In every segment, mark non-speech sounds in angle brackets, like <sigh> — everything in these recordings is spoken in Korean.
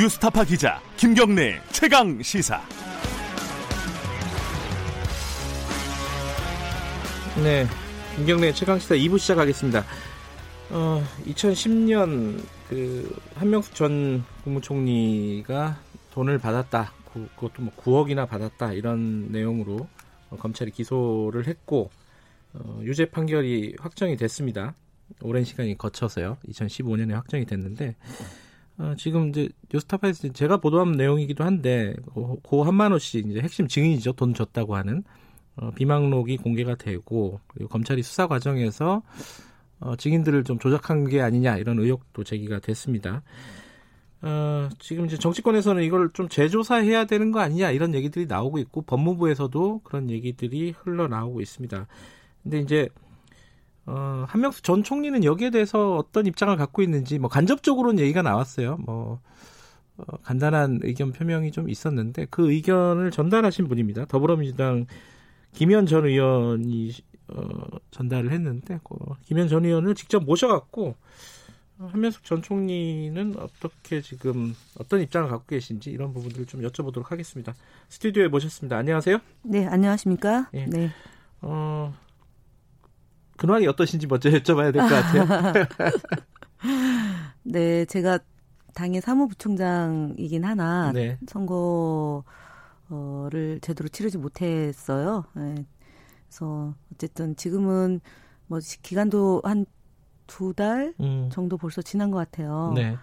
뉴스타파 기자 김경래 최강 시사. 네, 김경래 최강 시사 2부 시작하겠습니다. 어, 2010년 그 한명숙 전 국무총리가 돈을 받았다. 그, 그것도 뭐 9억이나 받았다 이런 내용으로 검찰이 기소를 했고 어, 유죄 판결이 확정이 됐습니다. 오랜 시간이 거쳐서요. 2015년에 확정이 됐는데 어, 지금 이제 뉴스타파에서 제가 보도한 내용이기도 한데 고, 고 한만호 씨 이제 핵심 증인이죠. 돈 줬다고 하는 어, 비망록이 공개가 되고 그리고 검찰이 수사 과정에서 어, 증인들을 좀 조작한 게 아니냐 이런 의혹도 제기가 됐습니다. 어, 지금 이제 정치권에서는 이걸 좀 재조사해야 되는 거 아니냐 이런 얘기들이 나오고 있고 법무부에서도 그런 얘기들이 흘러나오고 있습니다. 근데 이제 어, 한명수 전 총리는 여기에 대해서 어떤 입장을 갖고 있는지 뭐 간접적으로는 얘기가 나왔어요. 뭐 어, 간단한 의견 표명이 좀 있었는데 그 의견을 전달하신 분입니다. 더불어민주당 김현 전 의원이 어, 전달을 했는데 그 김현 전 의원을 직접 모셔갖고 한명숙 전 총리는 어떻게 지금 어떤 입장을 갖고 계신지 이런 부분들을 좀 여쭤보도록 하겠습니다. 스튜디오에 모셨습니다. 안녕하세요. 네, 안녕하십니까? 예. 네. 어, 근황이 어떠신지 먼저 <laughs> 여쭤봐야 될 것 같아요. <laughs> 네, 제가 당의 사무부총장이긴 하나 네. 선거를 제대로 치르지 못했어요. 네. 그래서 어쨌든 지금은 뭐 기간도 한 두달 음. 정도 벌써 지난 것 같아요. 네.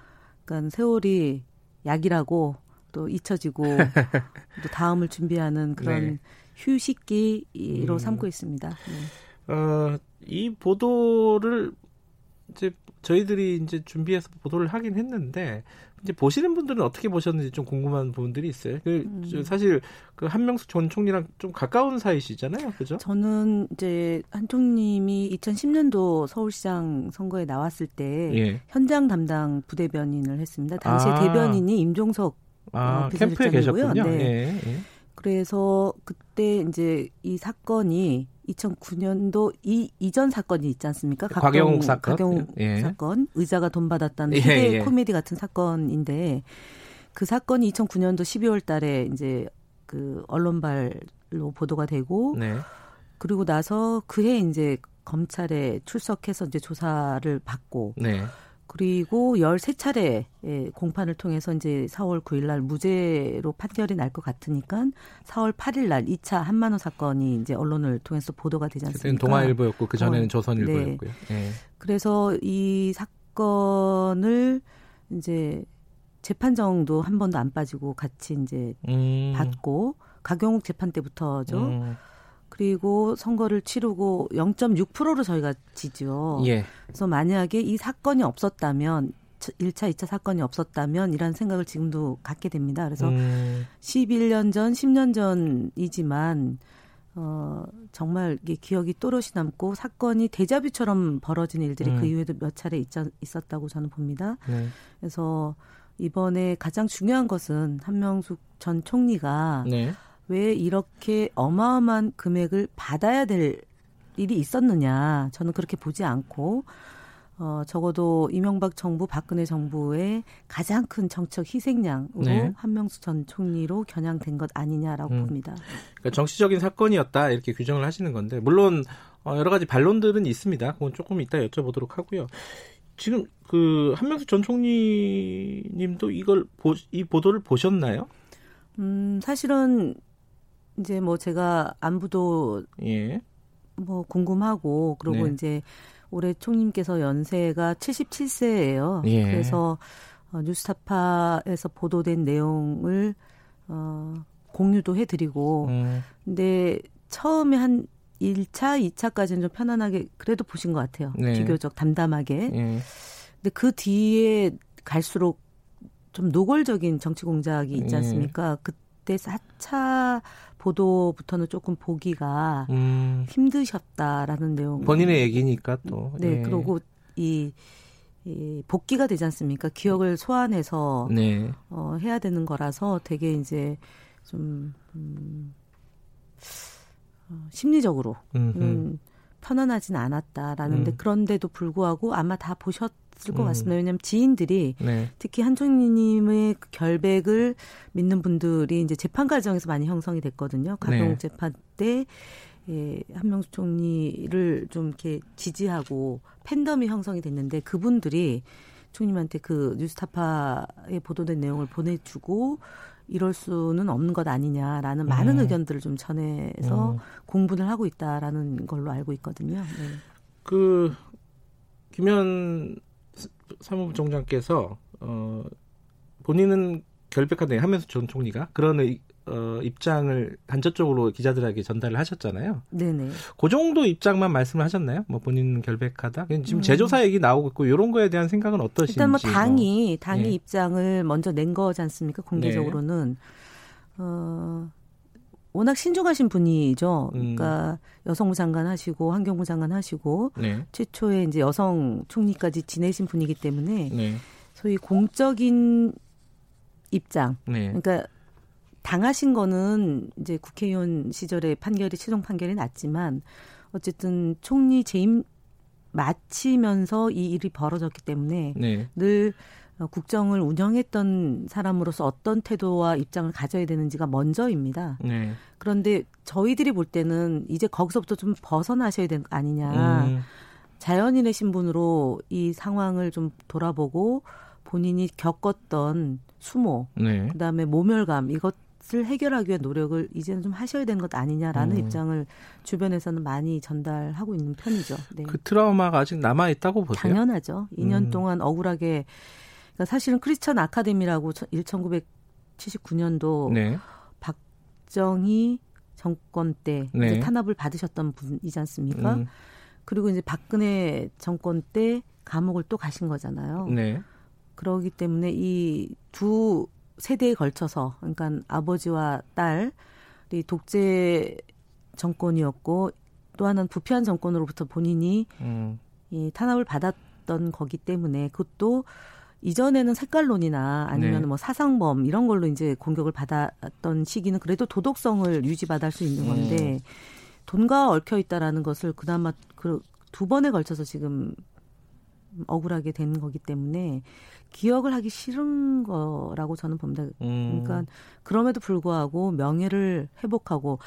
그러니까 세월이 약이라고 또 잊혀지고 <laughs> 또 다음을 준비하는 그런 네. 휴식기로 음. 삼고 있습니다. 네. 어, 이 보도를 이제 저희들이 이제 준비해서 보도를 하긴 했는데 이제 보시는 분들은 어떻게 보셨는지 좀 궁금한 부분들이 있어요. 그 음. 사실 그 한명숙 전 총리랑 좀 가까운 사이시잖아요, 그죠? 저는 이제 한 총님이 2010년도 서울시장 선거에 나왔을 때 예. 현장 담당 부대변인을 했습니다. 당시에 아. 대변인이 임종석 아, 어, 캠프에 계셨군요. 네. 예, 예. 그래서 그때 이제 이 사건이 2009년도 이 이전 사건이 있지 않습니까? 각종, 곽영욱 사건. 곽영욱 예. 사건. 의자가 돈 받았다는 예, 예. 코미디 같은 사건인데 그 사건이 2009년도 12월 달에 이제 그 언론발로 보도가 되고 네. 그리고 나서 그해 이제 검찰에 출석해서 이제 조사를 받고 네. 그리고 13차례 공판을 통해서 이제 4월 9일 날 무죄로 판결이 날 것 같으니까 4월 8일 날 2차 한만호 사건이 이제 언론을 통해서 보도가 되지 않습니까? 그때는 동아일보였고 그 전에는 어, 조선일보였고요. 네. 네. 그래서 이 사건을 이제 재판정도 한 번도 안 빠지고 같이 이제 음. 받고 가경욱 재판 때부터죠. 음. 그리고 선거를 치르고 0.6%로 저희가 지죠. 예. 그래서 만약에 이 사건이 없었다면 1차, 2차 사건이 없었다면 이란 생각을 지금도 갖게 됩니다. 그래서 음. 11년 전, 10년 전이지만 어, 정말 이게 기억이 또렷이 남고 사건이 대자뷰처럼 벌어진 일들이 그 음. 그 이후에도 몇 차례 있, 있었다고 저는 봅니다. 네. 그래서 이번에 가장 중요한 것은 한명숙 전 총리가 네. 왜 이렇게 어마어마한 금액을 받아야 될 일이 있었느냐. 저는 그렇게 보지 않고, 어, 적어도 이명박 정부, 박근혜 정부의 가장 큰 정책 희생양으로 네. 한명수 전 총리로 겨냥된 것 아니냐라고 음. 봅니다. 그러니까 정치적인 사건이었다 이렇게 규정을 하시는 건데 물론 어, 여러 가지 반론들은 있습니다. 그건 조금 이따 여쭤보도록 하고요. 지금 그 한명수 전 총리님도 이걸 보, 이 보도를 보셨나요? 음, 사실은 이제 뭐 제가 안부도 예. 뭐 궁금하고 그리고 네. 이제 올해 총님께서 연세가 77세예요. 예. 그래서 어, 뉴스타파에서 보도된 내용을 어 공유도 해 드리고 음. 근데 처음에 한 1차, 2차까지는 좀 편안하게 그래도 보신 것 같아요. 네. 비교적 담담하게. 예. 근데 그 뒤에 갈수록 좀 노골적인 정치 공작이 있지 예. 않습니까? 예. 그때 4차 보도부터는 조금 보기가 음. 힘드셨다라는 내용. 본인의 얘기니까 또. 네, 네. 그리고 이, 이 복귀가 되지 않습니까? 기억을 소환해서 네. 어, 해야 되는 거라서 되게 이제 좀 음, 어, 심리적으로 음, 편안하진 않았다라는데 음. 그런데도 불구하고 아마 다 보셨 을것 음. 같습니다. 왜냐하면 지인들이 네. 특히 한총리님의 그 결백을 믿는 분들이 이제 재판 과정에서 많이 형성이 됐거든요. 가동 네. 재판 때 예, 한명수 총리를 좀 이렇게 지지하고 팬덤이 형성이 됐는데 그분들이 총님한테 그 뉴스타파에 보도된 내용을 보내주고 이럴 수는 없는 것 아니냐라는 음. 많은 의견들을 좀 전해서 음. 공분을 하고 있다라는 걸로 알고 있거든요. 네. 그 김현 사무부 총장께서 어 본인은 결백하다 하면서 전 총리가 그런 의, 어, 입장을 간접적으로 기자들에게 전달을 하셨잖아요. 네네. 그 정도 입장만 말씀을 하셨나요? 뭐 본인 결백하다. 지금 음. 제조사 얘기 나오고 있고 이런 거에 대한 생각은 어떠신지. 일단 뭐 당이 뭐. 당이 네. 입장을 먼저 낸 거지 않습니까? 공개적으로는 네. 어. 워낙 신중하신 분이죠. 음. 그러니까 여성부 장관 하시고 환경부 장관 하시고 네. 최초에 이제 여성 총리까지 지내신 분이기 때문에 네. 소위 공적인 입장. 네. 그러니까 당하신 거는 이제 국회의원 시절에 판결이 최종 판결이 났지만 어쨌든 총리 재임 마치면서 이 일이 벌어졌기 때문에 네. 늘 국정을 운영했던 사람으로서 어떤 태도와 입장을 가져야 되는지가 먼저입니다. 네. 그런데 저희들이 볼 때는 이제 거기서부터 좀 벗어나셔야 되는 거 아니냐. 음. 자연인의 신분으로 이 상황을 좀 돌아보고 본인이 겪었던 수모, 네. 그다음에 모멸감 이것 것을 해결하기 위한 노력을 이제는 좀 하셔야 되는 것 아니냐라는 음. 입장을 주변에서는 많이 전달하고 있는 편이죠. 네. 그 트라우마가 아직 남아 있다고 보세요? 당연하죠. 2년 음. 동안 억울하게 그러니까 사실은 크리스천 아카데미라고 1979년도 네. 박정희 정권 때 네. 이제 탄압을 받으셨던 분이지 않습니까? 음. 그리고 이제 박근혜 정권 때 감옥을 또 가신 거잖아요. 네. 그러기 때문에 이 두 세대에 걸쳐서 그러니까 아버지와 딸이 독재 정권이었고 또 하나는 부패한 정권으로부터 본인이 음. 이 탄압을 받았던 거기 때문에 그것도 이전에는 색깔론이나 아니면 네. 뭐 사상범 이런 걸로 이제 공격을 받았던 시기는 그래도 도덕성을 유지받을 수 있는 건데 음. 돈과 얽혀 있다라는 것을 그나마 그 두 번에 걸쳐서 지금 억울하게 된 거기 때문에 기억을 하기 싫은 거라고 저는 봅니다. 음. 그러니까 그럼에도 불구하고 명예를 회복하고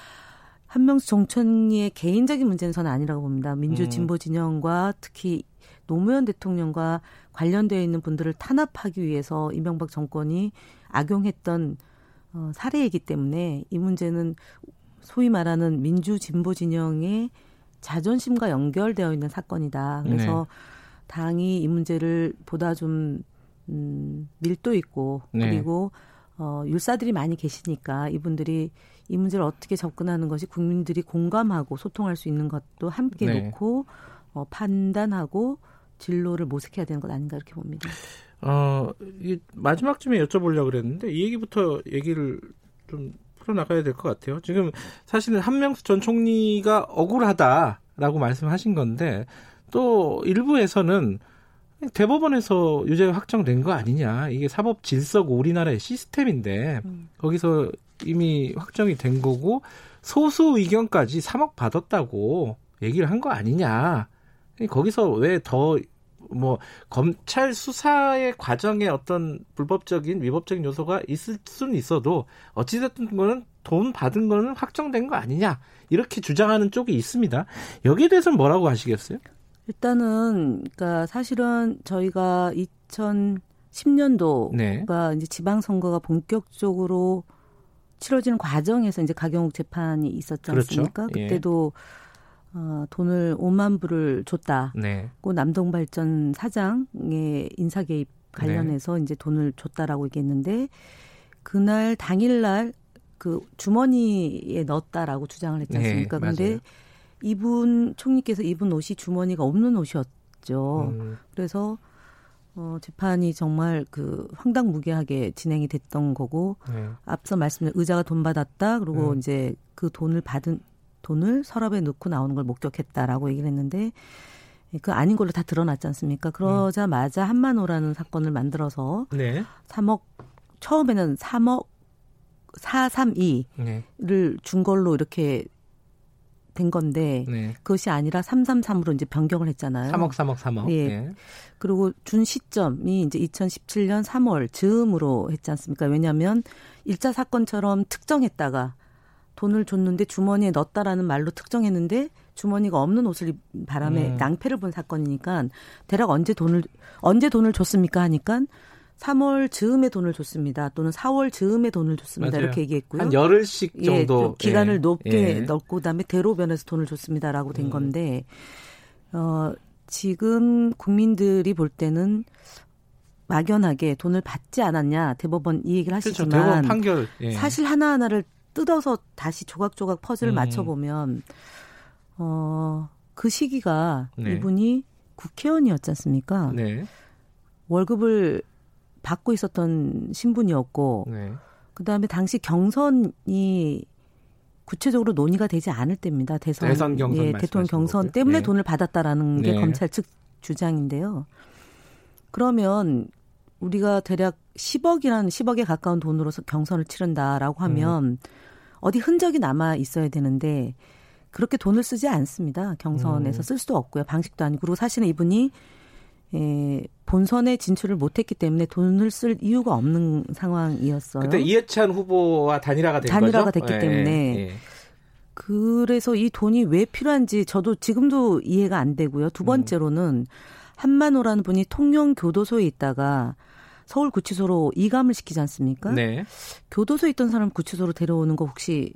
한명수 정천리의 개인적인 문제는 저는 아니라고 봅니다. 민주 음. 진보 진영과 특히 노무현 대통령과 관련되어 있는 분들을 탄압하기 위해서 이명박 정권이 악용했던 어, 사례이기 때문에 이 문제는 소위 말하는 민주 진보 진영의 자존심과 연결되어 있는 사건이다. 그래서 네. 당이 이 문제를 보다 좀 음, 밀도 있고 네. 그리고 어, 율사들이 많이 계시니까 이분들이 이 문제를 어떻게 접근하는 것이 국민들이 공감하고 소통할 수 있는 것도 함께 네. 놓고 어, 판단하고 진로를 모색해야 되는 것 아닌가 이렇게 봅니다. 어, 이 마지막쯤에 여쭤보려고 그랬는데 이 얘기부터 얘기를 좀 풀어나가야 될 것 같아요. 지금 사실은 한명수 전 총리가 억울하다라고 말씀하신 건데 또 일부에서는 대법원에서 유죄 확정된 거 아니냐. 이게 사법 질서고 우리나라의 시스템인데 음. 거기서 이미 확정이 된 거고 소수 의견까지 3억 받았다고 얘기를 한 거 아니냐. 거기서 왜더 뭐 검찰 수사의 과정에 어떤 불법적인 위법적인 요소가 있을 수는 있어도 어찌됐든 거는 돈 받은 거는 확정된 거 아니냐 이렇게 주장하는 쪽이 있습니다. 여기에 대해서는 뭐라고 하시겠어요? 일단은 그러니까 사실은 저희가 2010년도가 네. 이제 지방 선거가 본격적으로 치러지는 과정에서 이제 가경욱 재판이 있었지 그렇죠. 않습니까? 그렇죠. 그때도 어, 돈을 5만 불을 줬다. 네. 그 남동발전 사장의 인사 개입 관련해서 네. 이제 돈을 줬다라고 얘기했는데 그날 당일날 그 주머니에 넣었다라고 주장을 했지 네, 않습니까? 네, 근데 이분 총리께서 입은 옷이 주머니가 없는 옷이었죠. 음. 그래서 어, 재판이 정말 그 황당무계하게 진행이 됐던 거고 네. 앞서 말씀드린 의자가 돈 받았다 그리고 음. 이제 그 돈을 받은 돈을 서랍에 넣고 나오는 걸 목격했다라고 얘기를 했는데 그 아닌 걸로 다 드러났지 않습니까? 그러자마자 한만호라는 사건을 만들어서 네. 3억 처음에는 3억 432를 네. 준 걸로 이렇게 된 건데 네. 그것이 아니라 333으로 이제 변경을 했잖아요. 3억 3억 3억. 예. 네. 그리고 준 시점이 이제 2017년 3월 즈음으로 했지 않습니까? 왜냐하면 1차 사건처럼 특정했다가 돈을 줬는데 주머니에 넣었다라는 말로 특정했는데 주머니가 없는 옷을 바람에 음. 낭패를 본 사건이니까 대략 언제 돈을 언제 돈을 줬습니까 하니까 3월 즈음에 돈을 줬습니다. 또는 4월 즈음에 돈을 줬습니다. 맞아요. 이렇게 얘기했고요. 한 열흘씩 예, 정도 예, 기간을 예. 높게 예. 넣고 그다음에 대로변에서 돈을 줬습니다라고 된 음. 건데 어 지금 국민들이 볼 때는 막연하게 돈을 받지 않았냐 대법원 이 얘기를. 하시지만 그렇죠. 판결 예. 사실 하나 하나를 뜯어서 다시 조각조각 퍼즐을 음. 맞춰 보면 어 그 시기가 네. 이분이 국회의원이었지 않습니까? 네. 월급을 받고 있었던 신분이었고 네. 그다음에 당시 경선이 구체적으로 논의가 되지 않을 때입니다. 대선, 대선 경선 예, 대통령 경선 거고요. 때문에 네. 돈을 받았다라는 게 네. 검찰 측 주장인데요. 그러면 우리가 대략 10억이라는 10억에 가까운 돈으로 경선을 치른다라고 하면 음. 어디 흔적이 남아 있어야 되는데 그렇게 돈을 쓰지 않습니다. 경선에서 음. 쓸 수도 없고요. 방식도 아니고 그리고 사실은 이분이 예, 본선에 진출을 못했기 때문에 돈을 쓸 이유가 없는 상황이었어요. 그때 이해찬 후보와 단일화가 된 단일화가 거죠? 됐기 예, 때문에 예. 그래서 이 돈이 왜 필요한지 저도 지금도 이해가 안 되고요. 두 음. 번째로는 한만호라는 분이 통영 교도소에 있다가 서울 구치소로 이감을 시키지 않습니까? 네. 교도소에 있던 사람 구치소로 데려오는 거 혹시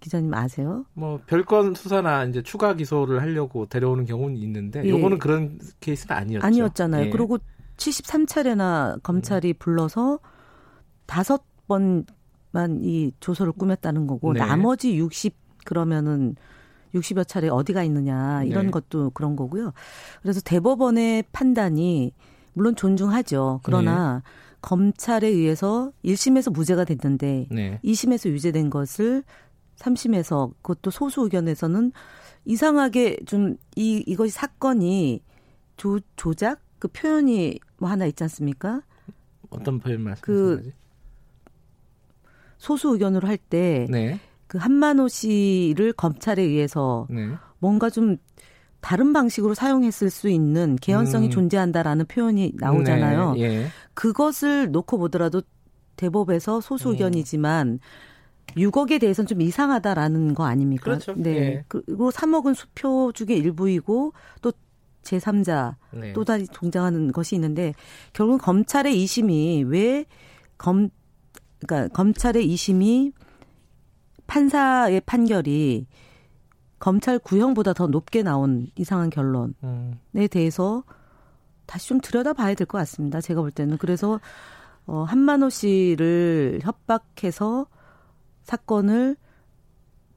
기자님 아세요? 뭐 별건 수사나 이제 추가 기소를 하려고 데려오는 경우는 있는데 예. 요거는 그런 케이스는 아니었죠. 아니었잖아요. 예. 그리고 73차례나 검찰이 불러서 다섯 번만 이 조서를 꾸몄다는 거고 네. 나머지 60 그러면은 60여 차례 어디가 있느냐 이런 네. 것도 그런 거고요. 그래서 대법원의 판단이 물론 존중하죠. 그러나 네. 검찰에 의해서 1심에서 무죄가 됐는데 네. 2심에서 유죄된 것을 3심에서 그것도 소수 의견에서는 이상하게 좀 이 이것이 사건이 조 조작 그 표현이 뭐 하나 있지 않습니까? 어떤 표현 말씀하시는 그 소수 의견으로 할때 네. 그 한만호 씨를 검찰에 의해서 네. 뭔가 좀 다른 방식으로 사용했을 수 있는 개연성이 음. 존재한다라는 표현이 나오잖아요. 네. 예. 그것을 놓고 보더라도 대법에서 소수 음. 의견이지만 음. 6억에 대해서는 좀 이상하다라는 거 아닙니까? 그렇죠. 네. 예. 그리고 3억은 수표 중에 일부이고 또 제3자 네. 또 다시 동장하는 것이 있는데 결국 검찰의 2심이 왜 검 그러니까 검찰의 2심이 판사의 판결이 검찰 구형보다 더 높게 나온 이상한 결론에 음. 대해서 다시 좀 들여다봐야 될 것 같습니다. 제가 볼 때는 그래서 어 한만호 씨를 협박해서 사건을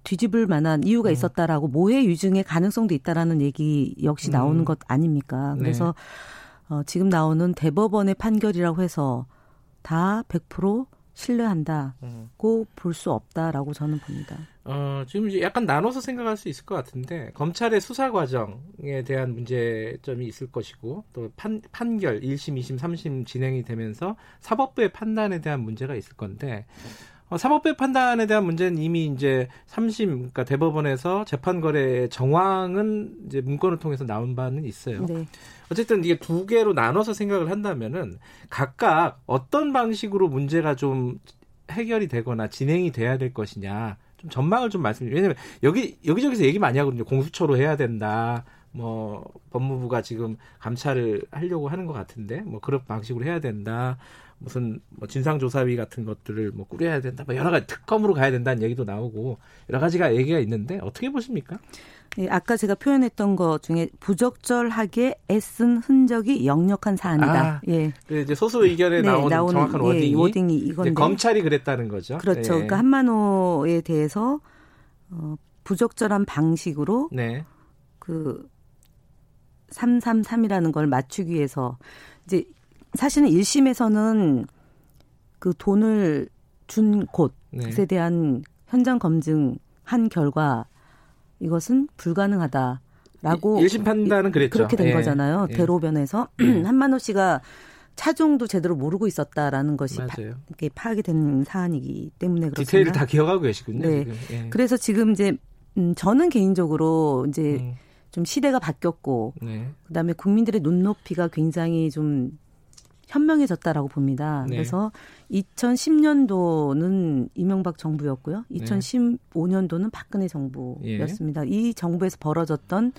뒤집을 만한 이유가 음. 있었다라고 모해 유증의 가능성도 있다라는 얘기 역시 나오는 음. 것 아닙니까? 네. 그래서 네. 어, 지금 나오는 대법원의 판결이라고 해서 다 100% 신뢰한다고 음. 볼수 없다라고 저는 봅니다. 어, 지금 이제 약간 나눠서 생각할 수 있을 것 같은데 검찰의 수사 과정에 대한 문제점이 있을 것이고 또 판, 판결 1심, 2심, 3심 진행이 되면서 사법부의 판단에 대한 문제가 있을 건데 어, 사법부의 판단에 대한 문제는 이미 이제 3심, 그러니까 대법원에서 재판 거래 정황은 이제 문건을 통해서 나온 바는 있어요. 네. 어쨌든 이게 두 개로 나눠서 생각을 한다면은 각각 어떤 방식으로 문제가 좀 해결이 되거나 진행이 돼야 될 것이냐 좀 전망을 좀 말씀드려요. 왜냐면 여기 여기저기서 얘기 많이 하거든요. 공수처로 해야 된다. 뭐 법무부가 지금 감찰을 하려고 하는 것 같은데 뭐 그런 방식으로 해야 된다. 무슨 뭐 진상조사위 같은 것들을 뭐 꾸려야 된다, 뭐 여러 가지 특검으로 가야 된다는 얘기도 나오고 여러 가지가 얘기가 있는데 어떻게 보십니까? 예, 아까 제가 표현했던 것 중에 부적절하게 애쓴 흔적이 역력한 사안이다. 아, 예. 그 이제 소수 의견에 네, 나오는, 나오는 정확한 예, 워딩이, 예, 워딩이 이건데 검찰이 그랬다는 거죠. 그렇죠. 예. 그러니까 한만호에 대해서 어, 부적절한 방식으로 네. 그 333이라는 걸 맞추기 위해서 이제 사실은 1심에서는 그 돈을 준 곳에 네. 대한 현장 검증 한 결과 이것은 불가능하다라고 1심 판단은 그랬죠. 그렇게 된 예. 거잖아요. 예. 대로변에서 <clears throat> 한만호 씨가 차종도 제대로 모르고 있었다라는 것이 파, 이렇게 파악이 된 사안이기 때문에 그렇습니다. 디테일을 다 기억하고 계시군요. 네. 예. 그래서 지금 이제 음, 저는 개인적으로 이제 음. 좀 시대가 바뀌었고 네. 그다음에 국민들의 눈높이가 굉장히 좀 현명해졌다라고 봅니다. 네. 그래서 2010년도는 이명박 정부였고요. 2015년도는 박근혜 정부였습니다. 예. 이 정부에서 벌어졌던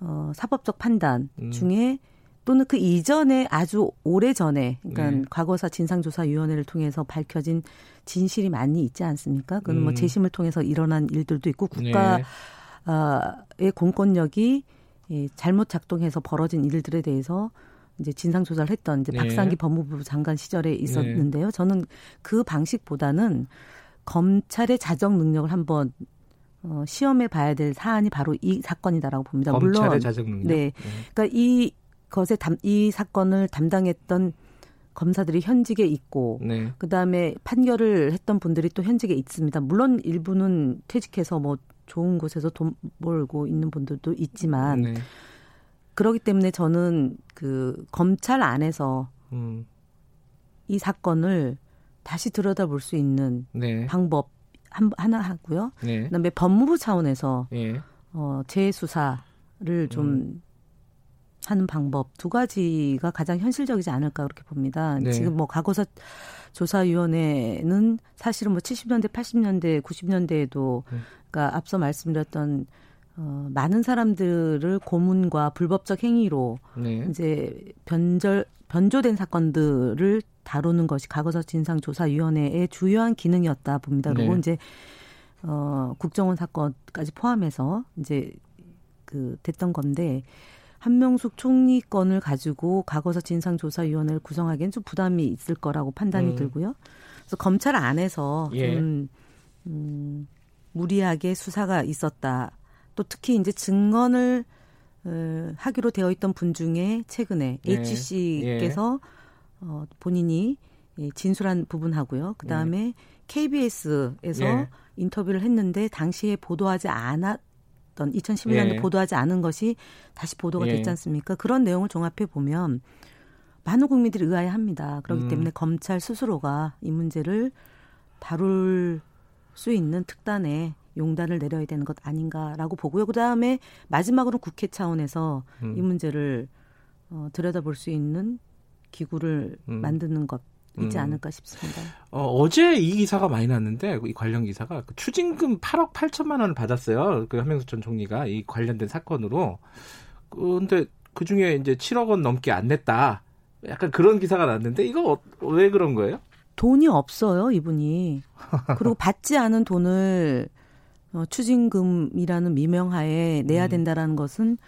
어, 사법적 판단 음. 중에 또는 그 이전에 아주 오래 전에 그러니까 네. 과거사 진상조사위원회를 통해서 밝혀진 진실이 많이 있지 않습니까? 그건 뭐 음. 뭐 재심을 통해서 일어난 일들도 있고 국가의 네. 공권력이 잘못 작동해서 벌어진 일들에 대해서 이제 진상 조사를 했던 이제 네. 박상기 법무부 장관 시절에 있었는데요. 네. 저는 그 방식보다는 검찰의 자정 능력을 한번 어, 시험해 봐야 될 사안이 바로 이 사건이다라고 봅니다. 검찰의 물론. 네. 네. 그러니까 이 것에 담, 이 사건을 담당했던 검사들이 현직에 있고 네. 그다음에 판결을 했던 분들이 또 현직에 있습니다. 물론 일부는 퇴직해서 뭐 좋은 곳에서 돈 벌고 있는 분들도 있지만 네. 그러기 때문에 저는 그 검찰 안에서 음. 이 사건을 다시 들여다볼 수 있는 네. 방법 한, 하나 하고요. 네. 그다음에 법무부 차원에서 네. 어, 재수사를 좀 음. 하는 방법 두 가지가 가장 현실적이지 않을까 그렇게 봅니다. 네. 지금 뭐 과거사 조사위원회는 사실은 뭐 70년대, 80년대, 90년대에도 네. 그러니까 앞서 말씀드렸던 어, 많은 사람들을 고문과 불법적 행위로 네. 이제 변절 변조된 사건들을 다루는 것이 과거사 진상조사위원회의 주요한 기능이었다 봅니다. 그리고 네. 이제 어, 국정원 사건까지 포함해서 이제 그 됐던 건데 한명숙 총리 건을 가지고 과거사 진상조사위원회를 구성하기엔 좀 부담이 있을 거라고 판단이 음. 들고요. 그래서 검찰 안에서 예. 좀 음, 무리하게 수사가 있었다. 또 특히 이제 증언을 어, 하기로 되어 있던 분 중에 최근에 네. H 씨께서 예. 어, 본인이 예, 진술한 부분하고요. 그 다음에 예. KBS에서 예. 인터뷰를 했는데 당시에 보도하지 않았던 2011년도 예. 보도하지 않은 것이 다시 보도가 예. 됐지 않습니까? 그런 내용을 종합해 보면 많은 국민들이 의아해합니다. 그렇기 음. 때문에 검찰 스스로가 이 문제를 다룰 수 있는 특단의 용단을 내려야 되는 것 아닌가라고 보고요. 그 다음에 마지막으로 국회 차원에서 음. 이 문제를 어, 들여다볼 수 있는 기구를 음. 만드는 것 있지 음. 않을까 싶습니다. 어, 제이 기사가 많이 났는데 이 관련 기사가 그 추징금 8억 8천만 원을 받았어요. 그 한명수 전 총리가 이 관련된 사건으로. 근데 그 중에 이제 7억 원 넘게 안 냈다. 약간 그런 기사가 났는데 이거 어, 왜 그런 거예요? 돈이 없어요, 이분이. 그리고 받지 않은 돈을 어, 추징금이라는 미명하에 내야 음. 된다라는 것은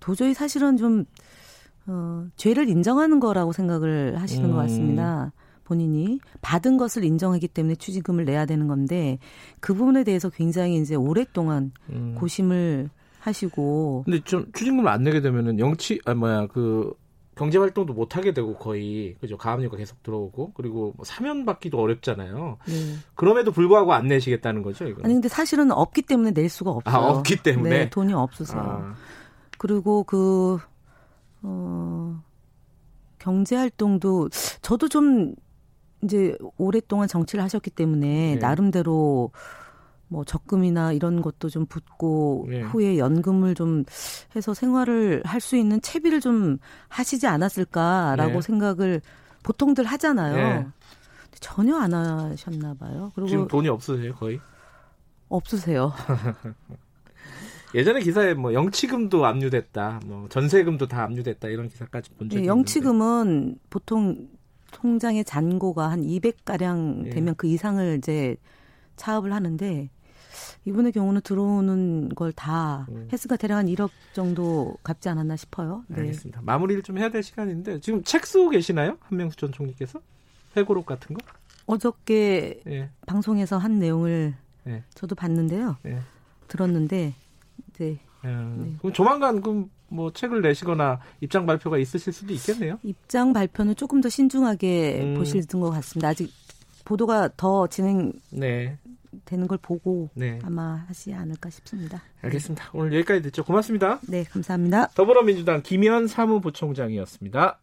도저히 사실은 좀 어, 죄를 인정하는 거라고 생각을 하시는 음. 것 같습니다. 본인이 받은 것을 인정하기 때문에 추징금을 내야 되는 건데 그 부분에 대해서 굉장히 이제 오랫동안 음. 고심을 하시고 근데 좀 추징금을 안 내게 되면은 영치 아 뭐야 그 경제 활동도 못 하게 되고 거의 그죠 가압류가 계속 들어오고 그리고 뭐 사면 받기도 어렵잖아요. 네. 그럼에도 불구하고 안 내시겠다는 거죠, 이거. 아니 근데 사실은 없기 때문에 낼 수가 없어요. 아, 없기 때문에 네, 돈이 없어서. 아. 그리고 그 어, 경제 활동도 저도 좀 이제 오랫동안 정치를 하셨기 때문에 네. 나름대로 뭐 적금이나 이런 것도 좀 붙고 네. 후에 연금을 좀 해서 생활을 할 수 있는 채비를 좀 하시지 않았을까라고 네. 생각을 보통들 하잖아요. 네. 전혀 안 하셨나 봐요. 그리고 지금 돈이 없으세요, 거의? 없으세요. <laughs> 예전에 기사에 뭐 영치금도 압류됐다, 뭐 전세금도 다 압류됐다 이런 기사까지 본 적이 네, 영치금은 있는데. 보통 통장의 잔고가 한 200가량 예. 되면 예. 그 이상을 이제 차업을 하는데 이분의 경우는 들어오는 걸다 음. 횟수가 대략 한 1억 정도 갚지 않았나 싶어요. 네. 알겠습니다. 마무리를 좀 해야 될 시간인데 지금 책 쓰고 계시나요? 한명수 전 총리께서 회고록 같은 거? 어저께 예. 방송에서 한 내용을 예. 저도 봤는데요. 예. 들었는데 이제 예. 네. 그럼 조만간 그럼 뭐 책을 내시거나 입장 발표가 있으실 수도 있겠네요. 입장 발표는 조금 더 신중하게 음. 보실 것 같습니다. 아직 보도가 더 진행 네. 되는 걸 보고 네. 아마 하지 않을까 싶습니다. 알겠습니다. 오늘 여기까지 듣죠. 고맙습니다. 네, 감사합니다. 더불어민주당 김현 사무부총장이었습니다.